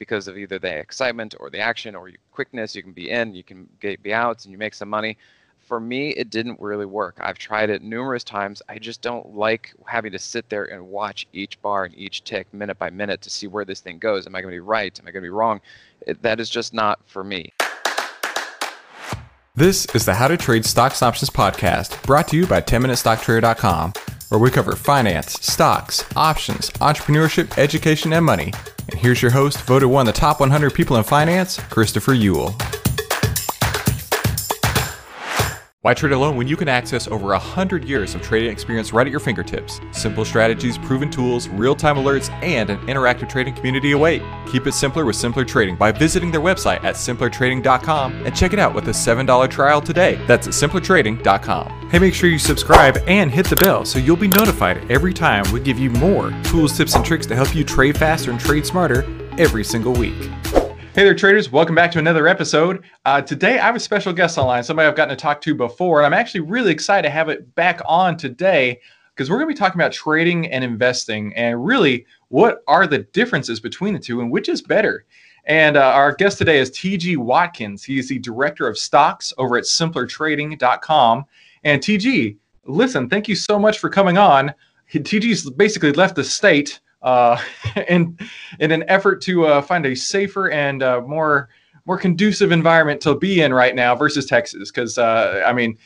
because of either the excitement or the action or quickness. You can be in, you can get, be out, and you make some money. For me, it didn't really work. I've tried it numerous times. I just don't like having to sit there and watch each bar and each tick minute by minute to see where this thing goes. Am I going to be right? Am I going to be wrong? It, that is just not for me. This is the How to Trade Stocks Options podcast brought to you by 10MinuteStockTrader.com, where we cover finance, stocks, options, entrepreneurship, education, and money and here's your host, voted one of the top 100 people in finance, Christopher Uhl. Why trade alone when you can access over 100 years of trading experience right at your fingertips? Simple strategies, proven tools, real time alerts, and an interactive trading community await. Keep it simpler with Simpler Trading by visiting their website at simplertrading.com and check it out with a $7 trial today. That's at simplertrading.com. Hey, make sure you subscribe and hit the bell so you'll be notified every time we give you more tools, tips, and tricks to help you trade faster and trade smarter every single week. Hey there, traders. Welcome back to another episode. Uh, today, I have a special guest online, somebody I've gotten to talk to before, and I'm actually really excited to have it back on today because we're going to be talking about trading and investing and really what are the differences between the two and which is better. And uh, our guest today is TG Watkins. He is the director of stocks over at simplertrading.com. And TG, listen, thank you so much for coming on. TG's basically left the state uh, in in an effort to uh, find a safer and uh, more more conducive environment to be in right now versus Texas. Because uh, I mean,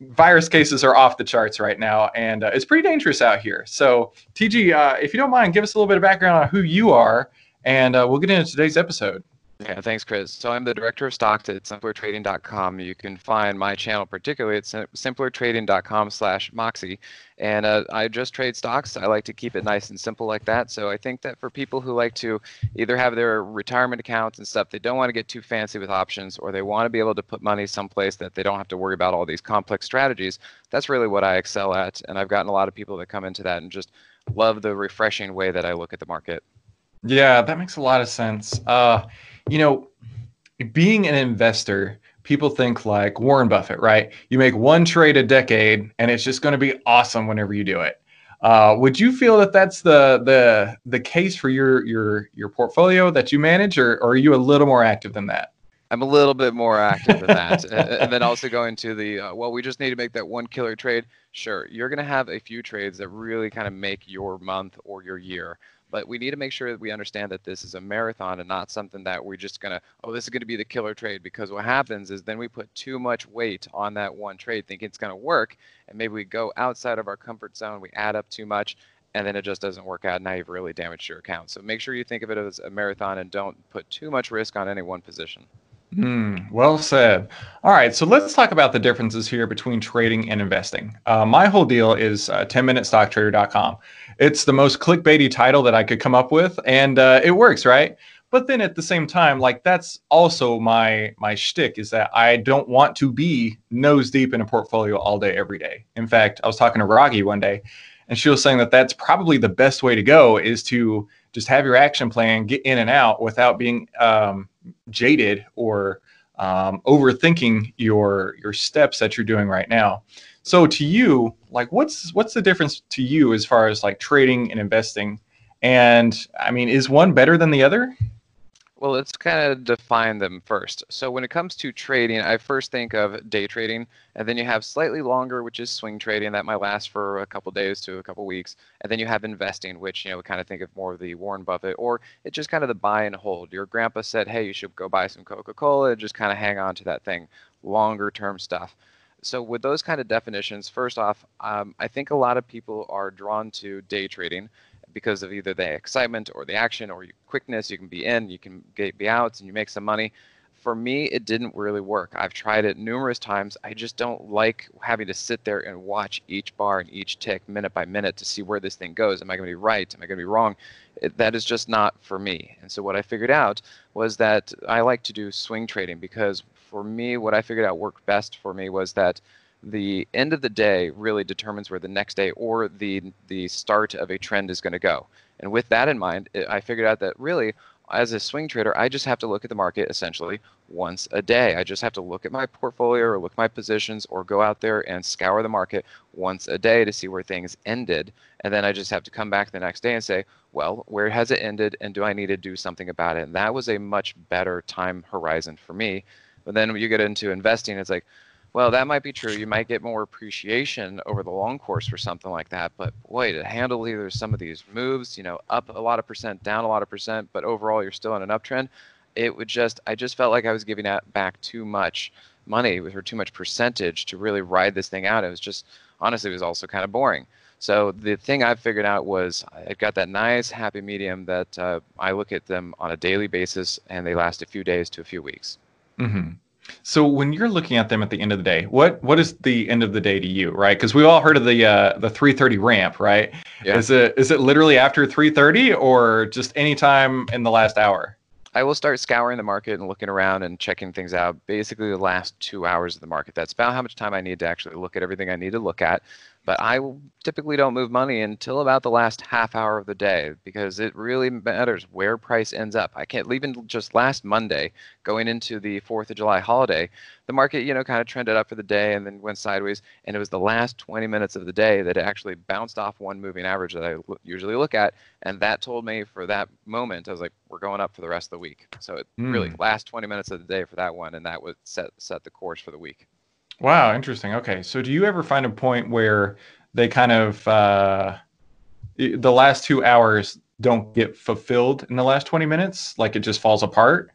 virus cases are off the charts right now, and uh, it's pretty dangerous out here. So, TG, uh, if you don't mind, give us a little bit of background on who you are, and uh, we'll get into today's episode. Yeah, thanks, Chris. So I'm the director of stocks at simplertrading.com. You can find my channel particularly at simplertrading.com slash Moxie. And uh, I just trade stocks. I like to keep it nice and simple like that. So I think that for people who like to either have their retirement accounts and stuff, they don't want to get too fancy with options, or they want to be able to put money someplace that they don't have to worry about all these complex strategies. That's really what I excel at. And I've gotten a lot of people that come into that and just love the refreshing way that I look at the market. Yeah, that makes a lot of sense. Uh, you know, being an investor, people think like Warren Buffett, right? You make one trade a decade, and it's just going to be awesome whenever you do it. Uh, would you feel that that's the the the case for your your your portfolio that you manage, or, or are you a little more active than that? I'm a little bit more active than that, and then also going to the uh, well, we just need to make that one killer trade. Sure, you're going to have a few trades that really kind of make your month or your year. But we need to make sure that we understand that this is a marathon and not something that we're just going to, oh, this is going to be the killer trade. Because what happens is then we put too much weight on that one trade thinking it's going to work. And maybe we go outside of our comfort zone, we add up too much, and then it just doesn't work out. And now you've really damaged your account. So make sure you think of it as a marathon and don't put too much risk on any one position. Mm, well said. All right, so let's talk about the differences here between trading and investing. Uh, my whole deal is uh, 10minutestocktrader.com. It's the most clickbaity title that I could come up with, and uh, it works, right? But then at the same time, like that's also my my shtick is that I don't want to be nose deep in a portfolio all day, every day. In fact, I was talking to Raghee one day, and she was saying that that's probably the best way to go is to just have your action plan, get in and out without being um, jaded or um, overthinking your your steps that you're doing right now. So to you, like what's what's the difference to you as far as like trading and investing? And I mean, is one better than the other? Well, let's kind of define them first. So when it comes to trading, I first think of day trading, and then you have slightly longer, which is swing trading that might last for a couple days to a couple weeks, and then you have investing, which you know we kind of think of more of the Warren Buffett, or it's just kind of the buy and hold. Your grandpa said, "Hey, you should go buy some Coca-Cola," just kind of hang on to that thing, longer term stuff. So with those kind of definitions, first off, um, I think a lot of people are drawn to day trading because of either the excitement or the action or quickness. You can be in, you can get, be out, and you make some money. for me, it didn't really work. I've tried it numerous times. I just don't like having to sit there and watch each bar and each tick minute by minute to see where this thing goes. Am I going to be right? Am I going to be wrong? It, that is just not for me. And so what I figured out was that I like to do swing trading because for me, what I figured out worked best for me was that the end of the day really determines where the next day or the the start of a trend is going to go. And with that in mind, I figured out that really as a swing trader, I just have to look at the market essentially once a day. I just have to look at my portfolio or look at my positions or go out there and scour the market once a day to see where things ended. And then I just have to come back the next day and say, well, where has it ended and do I need to do something about it? And that was a much better time horizon for me. But then when you get into investing, it's like, well, that might be true. You might get more appreciation over the long course for something like that. But boy, to handle either some of these moves, you know, up a lot of percent, down a lot of percent, but overall you're still in an uptrend, it would just, I just felt like I was giving back too much money or too much percentage to really ride this thing out. It was just, honestly, it was also kind of boring. So the thing I figured out was I've got that nice happy medium that uh, I look at them on a daily basis and they last a few days to a few weeks. Mm-hmm. So when you're looking at them at the end of the day, what what is the end of the day to you, right? Because we've all heard of the uh, the 3:30 ramp, right? Yeah. Is it is it literally after 3:30 or just any time in the last hour? I will start scouring the market and looking around and checking things out. Basically, the last two hours of the market. That's about how much time I need to actually look at everything I need to look at. But I typically don't move money until about the last half hour of the day because it really matters where price ends up. I can't even just last Monday going into the 4th of July holiday, the market, you know, kind of trended up for the day and then went sideways. And it was the last 20 minutes of the day that it actually bounced off one moving average that I usually look at. And that told me for that moment, I was like, we're going up for the rest of the week. So it mm. really last 20 minutes of the day for that one. And that would set, set the course for the week. Wow, interesting. Okay, so do you ever find a point where they kind of uh, the last two hours don't get fulfilled in the last 20 minutes like it just falls apart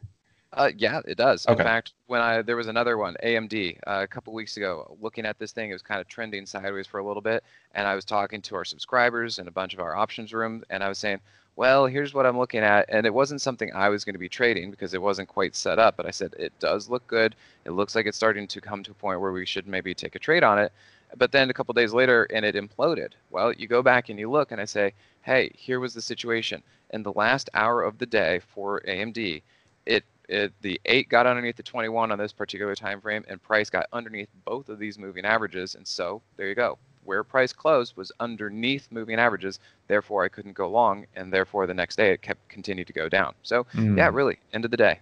uh, yeah it does okay. in fact when i there was another one amd uh, a couple weeks ago looking at this thing it was kind of trending sideways for a little bit and i was talking to our subscribers and a bunch of our options room and i was saying well, here's what I'm looking at. And it wasn't something I was going to be trading because it wasn't quite set up. But I said, it does look good. It looks like it's starting to come to a point where we should maybe take a trade on it. But then a couple days later, and it imploded. Well, you go back and you look, and I say, hey, here was the situation. In the last hour of the day for AMD, it, it the 8 got underneath the 21 on this particular time frame, and price got underneath both of these moving averages. And so there you go where price closed was underneath moving averages. Therefore, I couldn't go long, and therefore the next day it kept continued to go down. So mm. yeah, really, end of the day.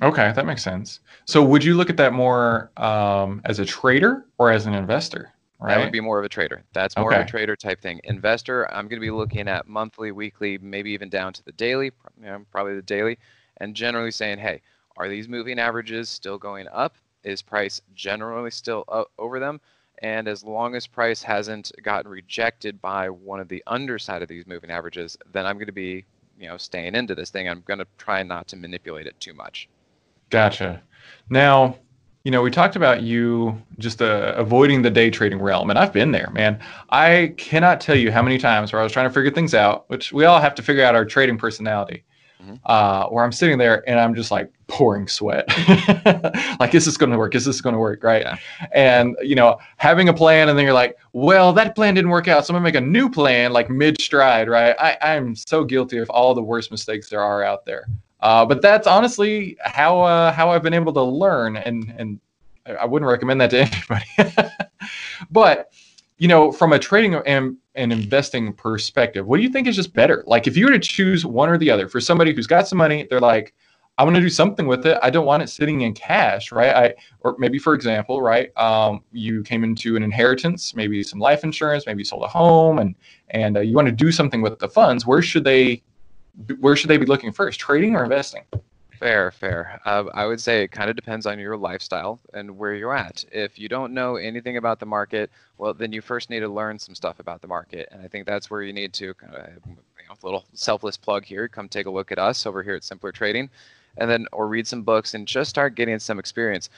Okay, that makes sense. So would you look at that more um, as a trader or as an investor? Right? That would be more of a trader. That's more okay. of a trader type thing. Investor, I'm going to be looking at monthly, weekly, maybe even down to the daily, you know, probably the daily, and generally saying, hey, are these moving averages still going up? Is price generally still over them? And as long as price hasn't gotten rejected by one of the underside of these moving averages, then I'm going to be, you know, staying into this thing. I'm going to try not to manipulate it too much. Gotcha. Now, you know, we talked about you just uh, avoiding the day trading realm, and I've been there, man. I cannot tell you how many times where I was trying to figure things out, which we all have to figure out our trading personality mm-hmm. uh, where I'm sitting there and I'm just like pouring sweat. like, is this going to work? Is this going to work? Right. Yeah. And, you know, having a plan and then you're like, well, that plan didn't work out. So I'm going to make a new plan like mid stride. Right. I, I'm so guilty of all the worst mistakes there are out there. Uh, but that's honestly how uh, how I've been able to learn, and and I wouldn't recommend that to anybody. but you know, from a trading and, and investing perspective, what do you think is just better? Like, if you were to choose one or the other for somebody who's got some money, they're like, I want to do something with it. I don't want it sitting in cash, right? I or maybe, for example, right, um, you came into an inheritance, maybe some life insurance, maybe you sold a home, and and uh, you want to do something with the funds. Where should they, where should they be looking first, trading or investing? Fair, fair. Uh, I would say it kind of depends on your lifestyle and where you're at. If you don't know anything about the market, well, then you first need to learn some stuff about the market. And I think that's where you need to kind of, you know, little selfless plug here. Come take a look at us over here at Simpler Trading and then or read some books and just start getting some experience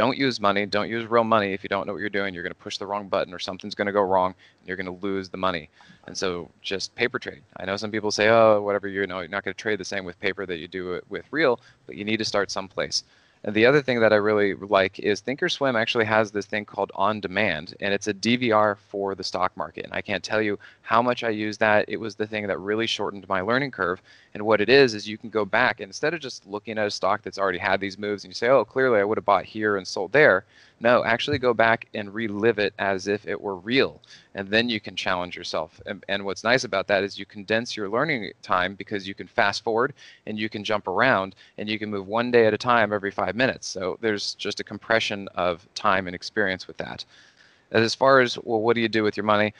don't use money don't use real money. If you don't know what you're doing you're going to push the wrong button or something's going to go wrong and you're going to lose the money. And so just paper trade. I know some people say oh whatever you know you're not going to trade the same with paper that you do with real but you need to start someplace And the other thing that I really like is Thinkorswim actually has this thing called On Demand, and it's a DVR for the stock market. And I can't tell you how much I use that. It was the thing that really shortened my learning curve. And what it is is you can go back and instead of just looking at a stock that's already had these moves and you say, "Oh, clearly I would have bought here and sold there." No, actually go back and relive it as if it were real, and then you can challenge yourself. And, and what's nice about that is you condense your learning time because you can fast forward and you can jump around and you can move one day at a time every five minutes. So there's just a compression of time and experience with that. As far as well, what do you do with your money?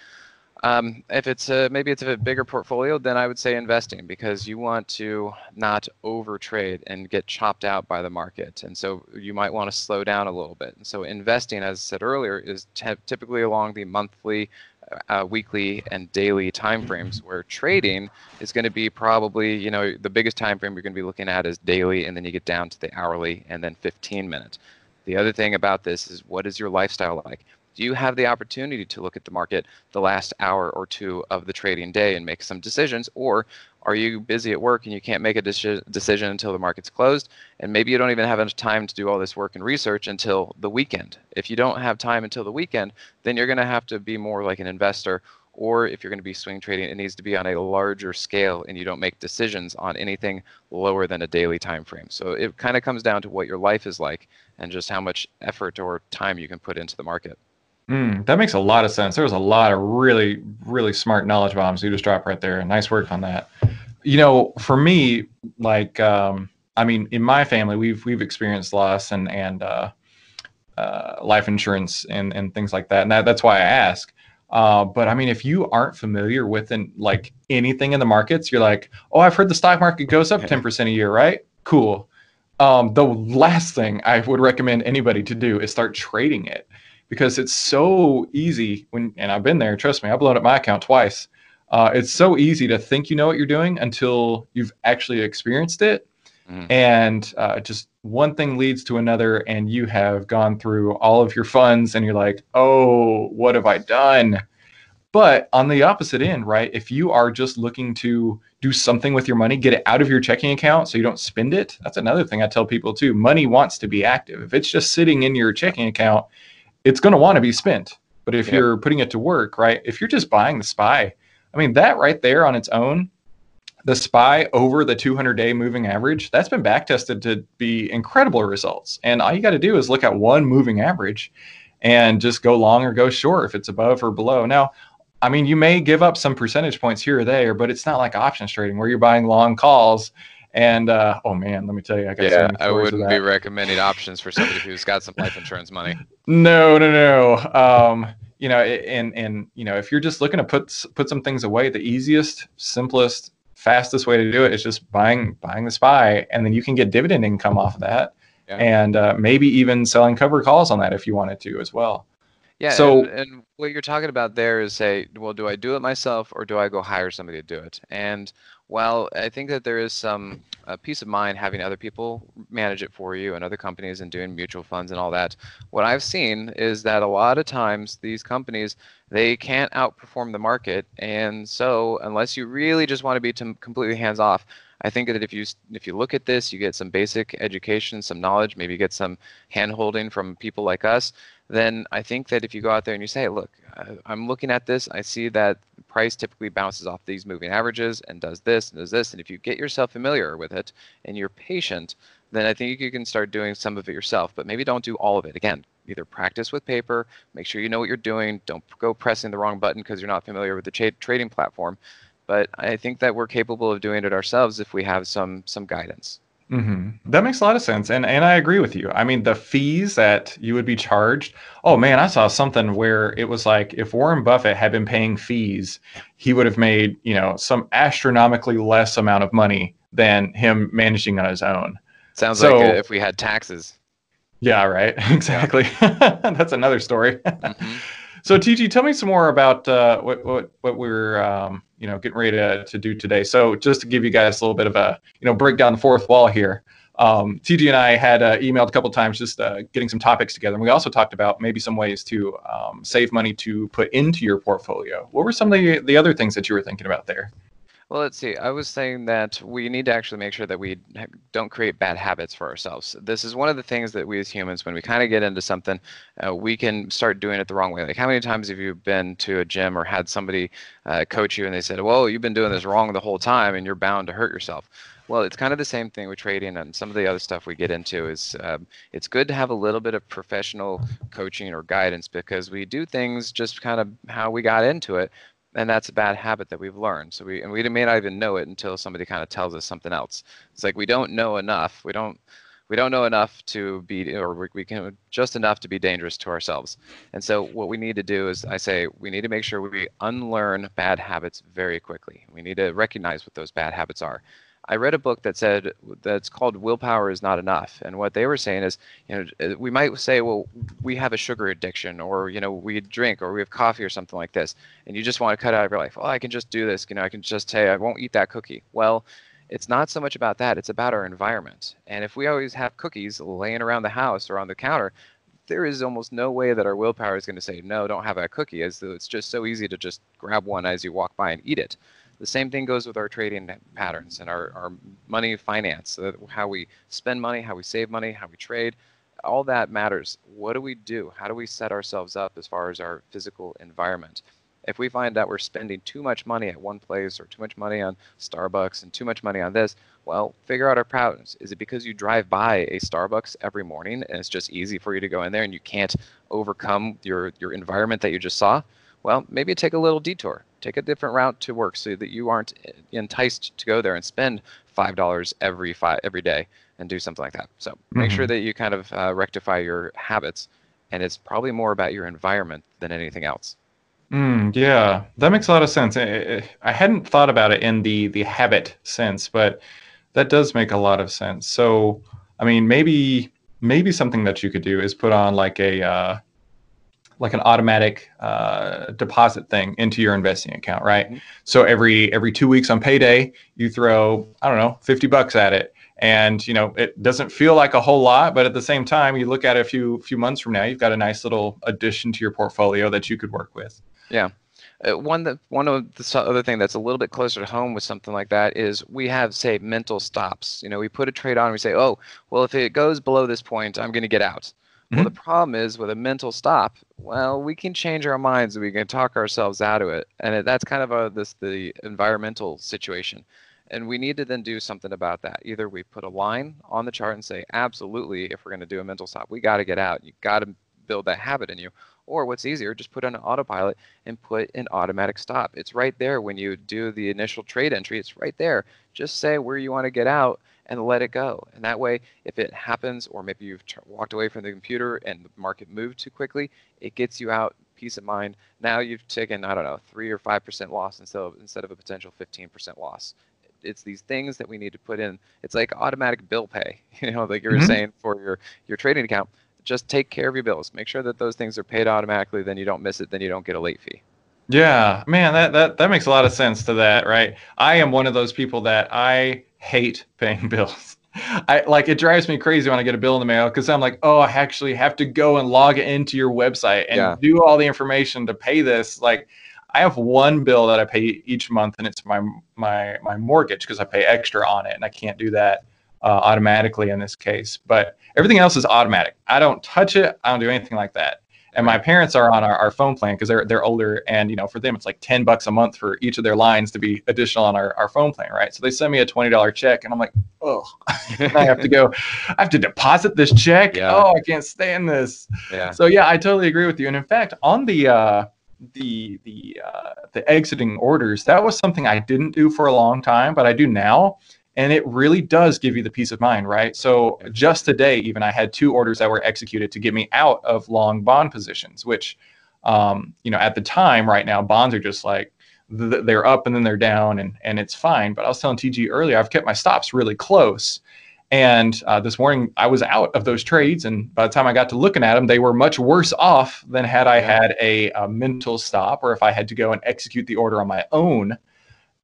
Um, if it's a, maybe it's a bigger portfolio, then I would say investing because you want to not overtrade and get chopped out by the market. And so you might want to slow down a little bit. And so investing, as I said earlier, is t- typically along the monthly, uh, weekly, and daily timeframes. Where trading is going to be probably, you know, the biggest time frame you're going to be looking at is daily, and then you get down to the hourly, and then 15 minutes. The other thing about this is what is your lifestyle like? Do you have the opportunity to look at the market the last hour or two of the trading day and make some decisions? Or are you busy at work and you can't make a deci- decision until the market's closed? And maybe you don't even have enough time to do all this work and research until the weekend. If you don't have time until the weekend then you're going to have to be more like an investor. Or if you're going to be swing trading it needs to be on a larger scale and you don't make decisions on anything lower than a daily time frame. So it kind of comes down to what your life is like and just how much effort or time you can put into the market Mm, that makes a lot of sense. There was a lot of really, really smart knowledge bombs you just dropped right there. Nice work on that. You know, for me, like, um, I mean, in my family, we've we've experienced loss and and uh, uh, life insurance and and things like that, and that, that's why I ask. Uh, but I mean, if you aren't familiar with an, like anything in the markets, you're like, oh, I've heard the stock market goes up ten percent a year, right? Cool. Um, the last thing I would recommend anybody to do is start trading it because it's so easy when and I've been there. Trust me, I've blown up my account twice. Uh, it's so easy to think you know what you're doing until you've actually experienced it, mm. and uh, just one thing leads to another, and you have gone through all of your funds, and you're like, oh, what have I done? But on the opposite end, right? If you are just looking to do something with your money, get it out of your checking account so you don't spend it. That's another thing I tell people too. Money wants to be active. If it's just sitting in your checking account, it's going to want to be spent. But if yep. you're putting it to work, right? If you're just buying the SPY, I mean, that right there on its own, the SPY over the 200 day moving average, that's been backtested to be incredible results. And all you got to do is look at one moving average and just go long or go short if it's above or below. Now, I mean, you may give up some percentage points here or there, but it's not like options trading where you're buying long calls and uh, oh man, let me tell you, I got yeah, so I wouldn't be recommending options for somebody who's got some life insurance money. No, no, no. Um, you know, and and you know, if you're just looking to put put some things away, the easiest, simplest, fastest way to do it is just buying buying the SPY, and then you can get dividend income off of that, yeah. and uh, maybe even selling cover calls on that if you wanted to as well. Yeah. So, and, and, what you're talking about there is say, well, do I do it myself or do I go hire somebody to do it? And while I think that there is some uh, peace of mind having other people manage it for you and other companies and doing mutual funds and all that, what I've seen is that a lot of times these companies they can't outperform the market, and so unless you really just want to be completely hands off, I think that if you if you look at this, you get some basic education, some knowledge, maybe get some handholding from people like us, then I think that if you go out there and you say, look, I'm looking at this, I see that price typically bounces off these moving averages and does this and does this, and if you get yourself familiar with it and you're patient, then I think you can start doing some of it yourself, but maybe don't do all of it. Again, either practice with paper, make sure you know what you're doing, don't go pressing the wrong button because you're not familiar with the tra- trading platform, but I think that we're capable of doing it ourselves if we have some some guidance. Mm-hmm. That makes a lot of sense, and and I agree with you. I mean, the fees that you would be charged. Oh man, I saw something where it was like if Warren Buffett had been paying fees, he would have made you know some astronomically less amount of money than him managing on his own. Sounds so, like if we had taxes. Yeah, right. Exactly. That's another story. Mm-hmm. So, TG, tell me some more about uh, what what what we're um, you know getting ready to, to do today. So, just to give you guys a little bit of a you know break down the fourth wall here. Um, TG and I had uh, emailed a couple times just uh, getting some topics together, and we also talked about maybe some ways to um, save money to put into your portfolio. What were some of the, the other things that you were thinking about there? Well, let's see. I was saying that we need to actually make sure that we don't create bad habits for ourselves. This is one of the things that we as humans, when we kind of get into something, uh, we can start doing it the wrong way. Like, how many times have you been to a gym or had somebody uh, coach you and they said, Well, you've been doing this wrong the whole time and you're bound to hurt yourself? Well, it's kind of the same thing with trading and some of the other stuff we get into is um, it's good to have a little bit of professional coaching or guidance because we do things just kind of how we got into it and that's a bad habit that we've learned. So we and we may not even know it until somebody kind of tells us something else. It's like we don't know enough. We don't we don't know enough to be or we can just enough to be dangerous to ourselves. And so what we need to do is I say we need to make sure we unlearn bad habits very quickly. We need to recognize what those bad habits are. I read a book that said that's called "Willpower is not enough," and what they were saying is, you know, uh, we might say, well, we have a sugar addiction, or you know, we drink, or we have coffee, or something like this, and you just want to cut out of your life. Oh, I can just do this. You know, I can just say I won't eat that cookie. Well, it's not so much about that. It's about our environment. And if we always have cookies laying around the house or on the counter, there is almost no way that our willpower is going to say no, don't have that cookie. As though it's just so easy to just grab one as you walk by and eat it. The same thing goes with our trading patterns and our, our money finance, uh, how we spend money, how we save money, how we trade. All that matters. What do we do? How do we set ourselves up as far as our physical environment? If we find that we're spending too much money at one place or too much money on Starbucks and too much money on this, well, figure out our patterns. Is it because you drive by a Starbucks every morning and it's just easy for you to go in there and you can't overcome your, your environment that you just saw? Well, maybe take a little detour take a different route to work so that you aren't enticed to go there and spend five dollars every five every day and do something like that. So make mm-hmm. sure that you kind of uh, rectify your habits, and it's probably more about your environment than anything else. Mm, yeah, that makes a lot of sense. I, I hadn't thought about it in the the habit sense, but that does make a lot of sense. So, I mean, maybe maybe something that you could do is put on like a uh, like an automatic uh, deposit thing into your investing account, right? Mm-hmm. So every every two weeks on payday, you throw I don't know fifty bucks at it, and you know it doesn't feel like a whole lot, but at the same time, you look at it a few few months from now, you've got a nice little addition to your portfolio that you could work with. Yeah. Uh, one that one of the other thing that's a little bit closer to home with something like that is we have say mental stops. You know, we put a trade on, we say, oh, well, if it goes below this point, I'm going to get out. Well, the mm-hmm. problem is with a mental stop. Well, we can change our minds. We can talk ourselves out of it, and it, that's kind of a this the environmental situation. And we need to then do something about that. Either we put a line on the chart and say, absolutely, if we're going to do a mental stop, we got to get out. You got to build that habit in you. Or what's easier, just put on an autopilot and put an automatic stop. It's right there when you do the initial trade entry. It's right there. Just say where you want to get out and let it go. And that way, if it happens, or maybe you've t- walked away from the computer and the market moved too quickly, it gets you out peace of mind. Now you've taken, I don't know, three or five percent loss instead of instead of a potential 15% loss. It's these things that we need to put in. It's like automatic bill pay, you know, like you were mm-hmm. saying for your your trading account. Just take care of your bills. Make sure that those things are paid automatically. Then you don't miss it. Then you don't get a late fee. Yeah, man, that, that that makes a lot of sense to that, right? I am one of those people that I hate paying bills. I like it drives me crazy when I get a bill in the mail because I'm like, oh, I actually have to go and log into your website and yeah. do all the information to pay this. Like, I have one bill that I pay each month, and it's my my my mortgage because I pay extra on it, and I can't do that uh, automatically in this case. But everything else is automatic. I don't touch it. I don't do anything like that and my parents are on our, our phone plan because they're they're older and you know for them it's like 10 bucks a month for each of their lines to be additional on our, our phone plan right? So they send me a $20 check and i'm like oh i have to go i have to deposit this check? Yeah. oh i can't stand this. Yeah. So yeah i totally agree with you. And in fact on the uh the the uh, the exiting orders that was something i didn't do for a long time but i do now and it really does give you the peace of mind right? So just today even i had two orders that were executed to get me out of long bond positions which um, you know at the time right now bonds are just like th- they're up and then they're down and and it's fine. But i was telling tg earlier i've kept my stops really close. And uh, this morning i was out of those trades. And by the time i got to looking at them they were much worse off than had i had a, a mental stop or if i had to go and execute the order on my own.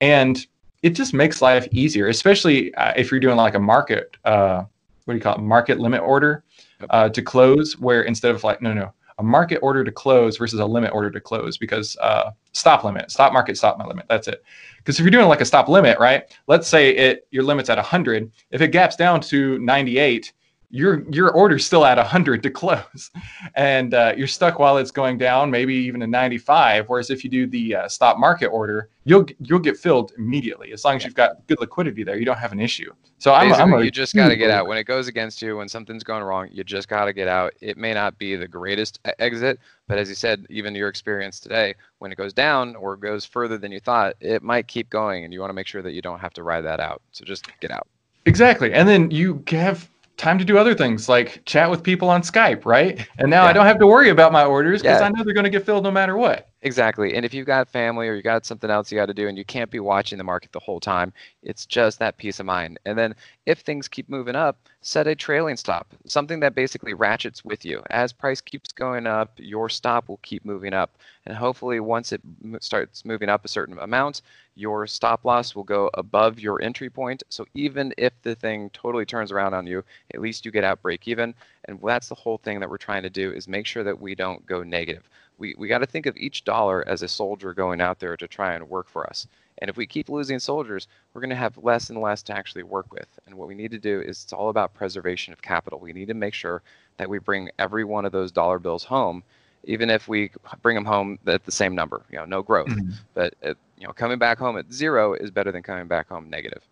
And it just makes life easier, especially uh, if you're doing like a market, uh, what do you call it, market limit order uh, to close, where instead of like, no, no, a market order to close versus a limit order to close because uh, stop limit, stop market, stop my limit. That's it. Because if you're doing like a stop limit, right? Let's say it your limit's at 100. If it gaps down to 98, your your order's still at 100 to close. And uh, you're stuck while it's going down maybe even a 95 whereas if you do the uh, stop market order you'll you'll get filled immediately as long as you've got good liquidity there. You don't have an issue. So I'm, I'm a, you just got to get out. When it goes against you when something's going wrong you just got to get out. It may not be the greatest exit but as you said even your experience today when it goes down or goes further than you thought it might keep going and you want to make sure that you don't have to ride that out. So just get out. Exactly. And then you have time to do other things like chat with people on Skype, right? And now yeah. I don't have to worry about my orders because yeah. I know they're going to get filled no matter what. Exactly. And if you've got family or you got something else you got to do and you can't be watching the market the whole time, it's just that peace of mind. And then if things keep moving up, set a trailing stop, something that basically ratchets with you. As price keeps going up, your stop will keep moving up. And hopefully, once it starts moving up a certain amount, your stop loss will go above your entry point. So even if the thing totally turns around on you, at least you get out break even. And that's the whole thing that we're trying to do is make sure that we don't go negative we, we got to think of each dollar as a soldier going out there to try and work for us. And if we keep losing soldiers, we're going to have less and less to actually work with. And what we need to do is it's all about preservation of capital. We need to make sure that we bring every one of those dollar bills home, even if we bring them home at the same number. You know, no growth, mm-hmm. but uh, you know, coming back home at zero is better than coming back home negative.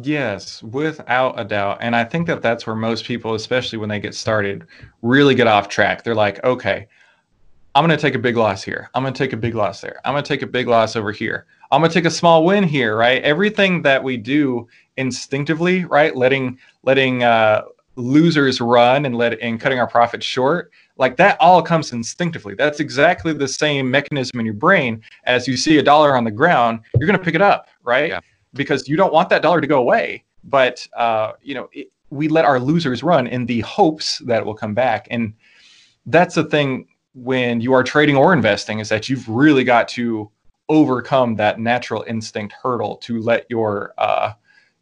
Yes, without a doubt. And I think that that's where most people, especially when they get started, really get off track. They're like, okay, I'm going to take a big loss here. I'm going to take a big loss there. I'm going to take a big loss over here. I'm going to take a small win here, right? Everything that we do instinctively, right? Letting letting uh, losers run and let and cutting our profits short, like that all comes instinctively. That's exactly the same mechanism in your brain as you see a dollar on the ground, you're going to pick it up, right? Yeah. Because you don't want that dollar to go away. But uh, you know, it, we let our losers run in the hopes that it will come back, and that's the thing when you are trading or investing is that you've really got to overcome that natural instinct hurdle to let your uh,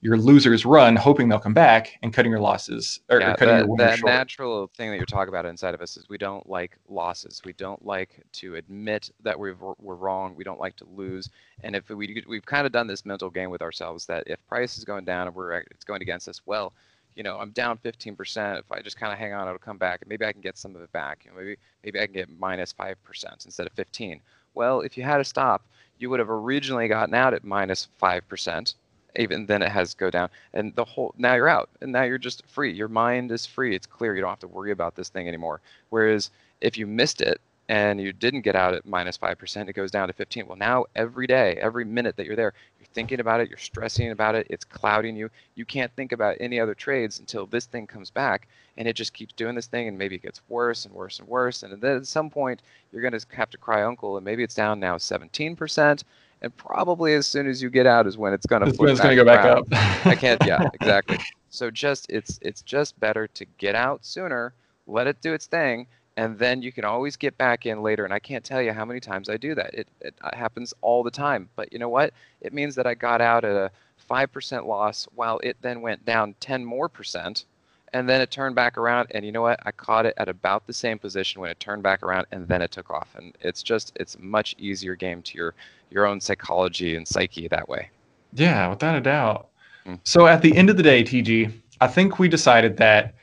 your losers run, hoping they'll come back, and cutting your losses or, yeah, or cutting that, your that natural thing that you're talking about inside of us is we don't like losses. We don't like to admit that we've, we're wrong. We don't like to lose. And if we we've kind of done this mental game with ourselves that if price is going down and we're it's going against us, well, you know, I'm down 15%. If I just kind of hang on, it'll come back, and maybe I can get some of it back. You know, maybe maybe I can get minus minus five percent instead of 15. Well, if you had a stop, you would have originally gotten out at minus minus five percent. Even then, it has go down, and the whole now you're out, and now you're just free. Your mind is free. It's clear. You don't have to worry about this thing anymore. Whereas if you missed it and you didn't get out at minus 5%, it goes down to 15. Well, now every day, every minute that you're there, you're thinking about it, you're stressing about it, it's clouding you. You can't think about any other trades until this thing comes back and it just keeps doing this thing and maybe it gets worse and worse and worse. And then at some point, you're going to have to cry uncle and maybe it's down now 17%. And probably as soon as you get out is when it's going to it's going to go back up. I can't. Yeah, exactly. So just it's it's just better to get out sooner, let it do its thing, and then you can always get back in later. And I can't tell you how many times I do that. It, it happens all the time. But you know what? It means that I got out at a 5% loss while it then went down 10 more percent. And then it turned back around. And you know what? I caught it at about the same position when it turned back around and then it took off. And it's just, it's a much easier game to your, your own psychology and psyche that way. Yeah, without a doubt. Mm-hmm. So at the end of the day, TG, I think we decided that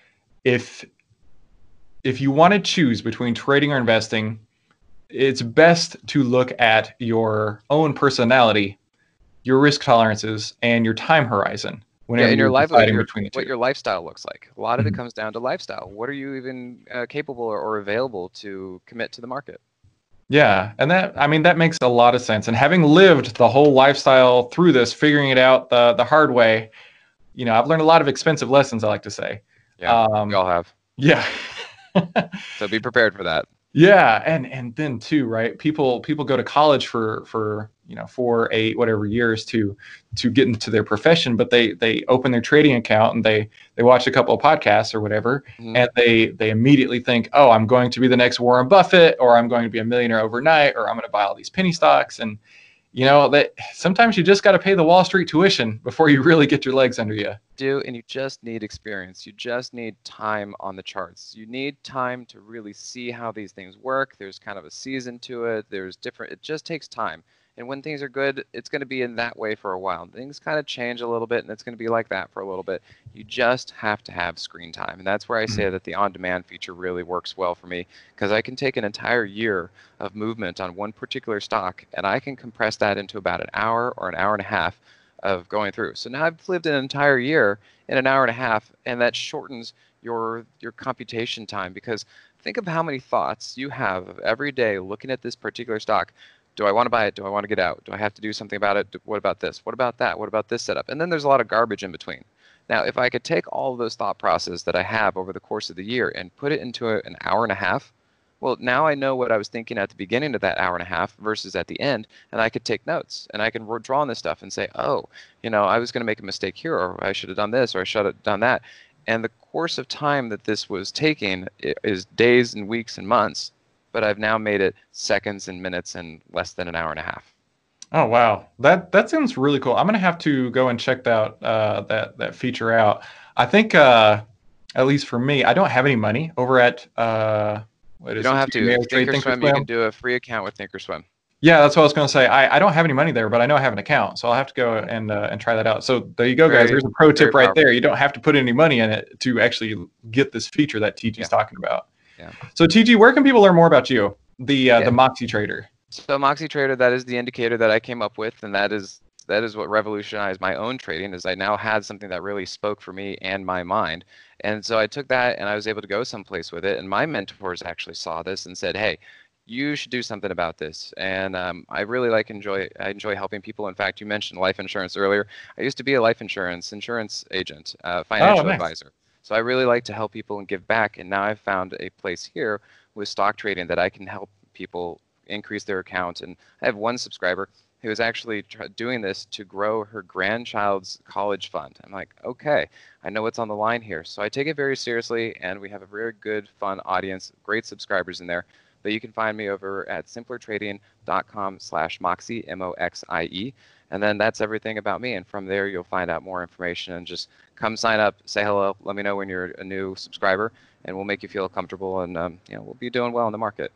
if if you want to choose between trading or investing, it's best to look at your own personality, your risk tolerances, and your time horizon. Whenever yeah, in your life, your, what your lifestyle looks like. A lot of mm-hmm. it comes down to lifestyle. What are you even uh, capable or, or available to commit to the market? Yeah, and that I mean that makes a lot of sense. And having lived the whole lifestyle through this, figuring it out the the hard way, you know, I've learned a lot of expensive lessons. I like to say. Yeah, um, we all have. Yeah, so be prepared for that. Yeah, and and then too, right? People people go to college for for you know four, eight, whatever years to to get into their profession, but they they open their trading account and they they watch a couple of podcasts or whatever, mm-hmm. and they they immediately think, oh, I'm going to be the next Warren Buffett, or I'm going to be a millionaire overnight, or I'm going to buy all these penny stocks, and you know that sometimes you just got to pay the Wall Street tuition before you really get your legs under you. Do and you just need experience. You just need time on the charts. You need time to really see how these things work. There's kind of a season to it. There's different. It just takes time. And when things are good, it's going to be in that way for a while. Things kind of change a little bit, and it's going to be like that for a little bit. You just have to have screen time. And that's where I say mm-hmm. that the on demand feature really works well for me because I can take an entire year of movement on one particular stock and I can compress that into about an hour or an hour and a half of going through. So now I've lived an entire year in an hour and a half, and that shortens your your computation time because think of how many thoughts you have every day looking at this particular stock do I want to buy it? Do I want to get out? Do I have to do something about it? What about this? What about that? What about this setup? And then there's a lot of garbage in between. Now, if I could take all of those thought processes that I have over the course of the year and put it into a, an hour and a half, well, now I know what I was thinking at the beginning of that hour and a half versus at the end, and I could take notes and I can draw on this stuff and say, oh, you know, I was going to make a mistake here, or I should have done this, or I should have done that. And the course of time that this was taking is days and weeks and months but I've now made it seconds and minutes and less than an hour and a half. Oh wow, that that sounds really cool. I'm gonna have to go and check that uh, that that feature out. I think uh, at least for me, I don't have any money over at. Uh, what you don't have to. Thinkorswim, Thinkorswim, you can do a free account with Thinkorswim. Yeah, that's what I was going to say. I, I don't have any money there, but I know I have an account, so I'll have to go and uh, and try that out. So there you go, very, guys. There's a pro tip right there. You don't have to put any money in it to actually get this feature that TG's yeah. talking about. Yeah. So TG, where can people learn more about you, the uh, yeah. the Moxie Trader? So Moxie Trader, that is the indicator that I came up with, and that is that is what revolutionized my own trading. Is I now had something that really spoke for me and my mind, and so I took that and I was able to go someplace with it. And my mentors actually saw this and said, "Hey." You should do something about this, and um, I really like enjoy. I enjoy helping people. In fact, you mentioned life insurance earlier. I used to be a life insurance insurance agent, uh, financial oh, nice. advisor. So I really like to help people and give back. And now I've found a place here with stock trading that I can help people increase their account. And I have one subscriber who is actually doing this to grow her grandchild's college fund. I'm like, okay, I know what's on the line here. So I take it very seriously, and we have a very good, fun audience, great subscribers in there. But you can find me over at simplertrading.com slash Moxie, M-O-X-I-E. And then that's everything about me. And from there, you'll find out more information and just come sign up, say hello, let me know when you're a new subscriber, and we'll make you feel comfortable. And um, you know, we'll be doing well in the market.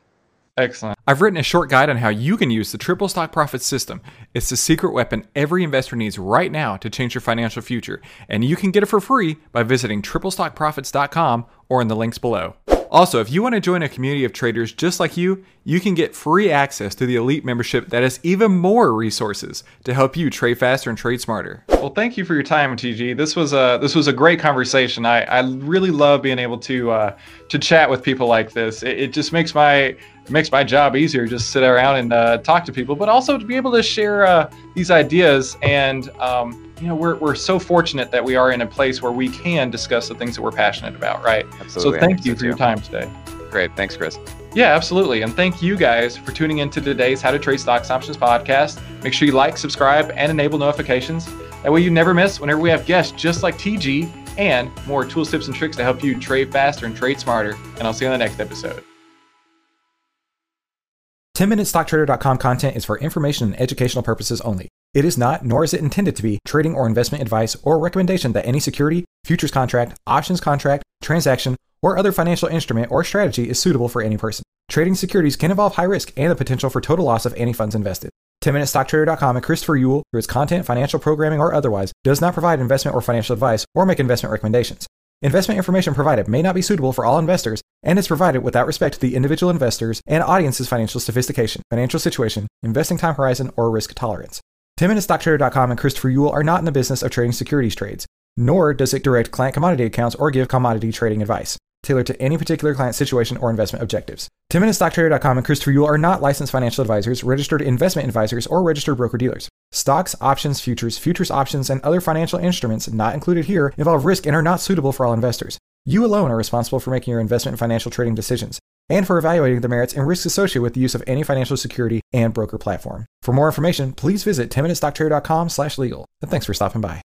Excellent. I've written a short guide on how you can use the triple stock profit system. It's the secret weapon every investor needs right now to change your financial future, and you can get it for free by visiting triplestockprofits.com or in the links below. Also, if you want to join a community of traders just like you, you can get free access to the elite membership that has even more resources to help you trade faster and trade smarter. Well, thank you for your time, TG. This was a this was a great conversation. I, I really love being able to uh, to chat with people like this. It, it just makes my makes my job easier just sit around and uh, talk to people, but also to be able to share uh, these ideas and um, you know we're, we're so fortunate that we are in a place where we can discuss the things that we're passionate about right? Absolutely. so thank you for your time today. Great. Thanks chris. Yeah absolutely. And thank you guys for tuning into today's how to trade stocks options podcast. Make sure you like subscribe and enable notifications. That way you never miss whenever we have guests just like tg and more tools tips and tricks to help you trade faster and trade smarter. And i'll see you on the next episode. 10MinuteStockTrader.com content is for information and educational purposes only. It is not, nor is it intended to be, trading or investment advice or recommendation that any security, futures contract, options contract, transaction, or other financial instrument or strategy is suitable for any person. Trading securities can involve high risk and the potential for total loss of any funds invested. 10MinuteStockTrader.com and Christopher Uhl, through its content, financial programming, or otherwise, does not provide investment or financial advice or make investment recommendations. Investment information provided may not be suitable for all investors and is provided without respect to the individual investors and audience's financial sophistication, financial situation, investing time horizon, or risk tolerance. 10MinuteStockTrader.com and Christopher Uhl are not in the business of trading securities trades, nor does it direct client commodity accounts or give commodity trading advice tailored to any particular client situation or investment objectives. 10MinuteStockTrader.com and Christopher Uhl are not licensed financial advisors, registered investment advisors, or registered broker dealers. Stocks, options, futures, futures options, and other financial instruments not included here involve risk and are not suitable for all investors. You alone are responsible for making your investment and financial trading decisions and for evaluating the merits and risks associated with the use of any financial security and broker platform. For more information, please visit 10minutestocktrader.com slash legal. And thanks for stopping by.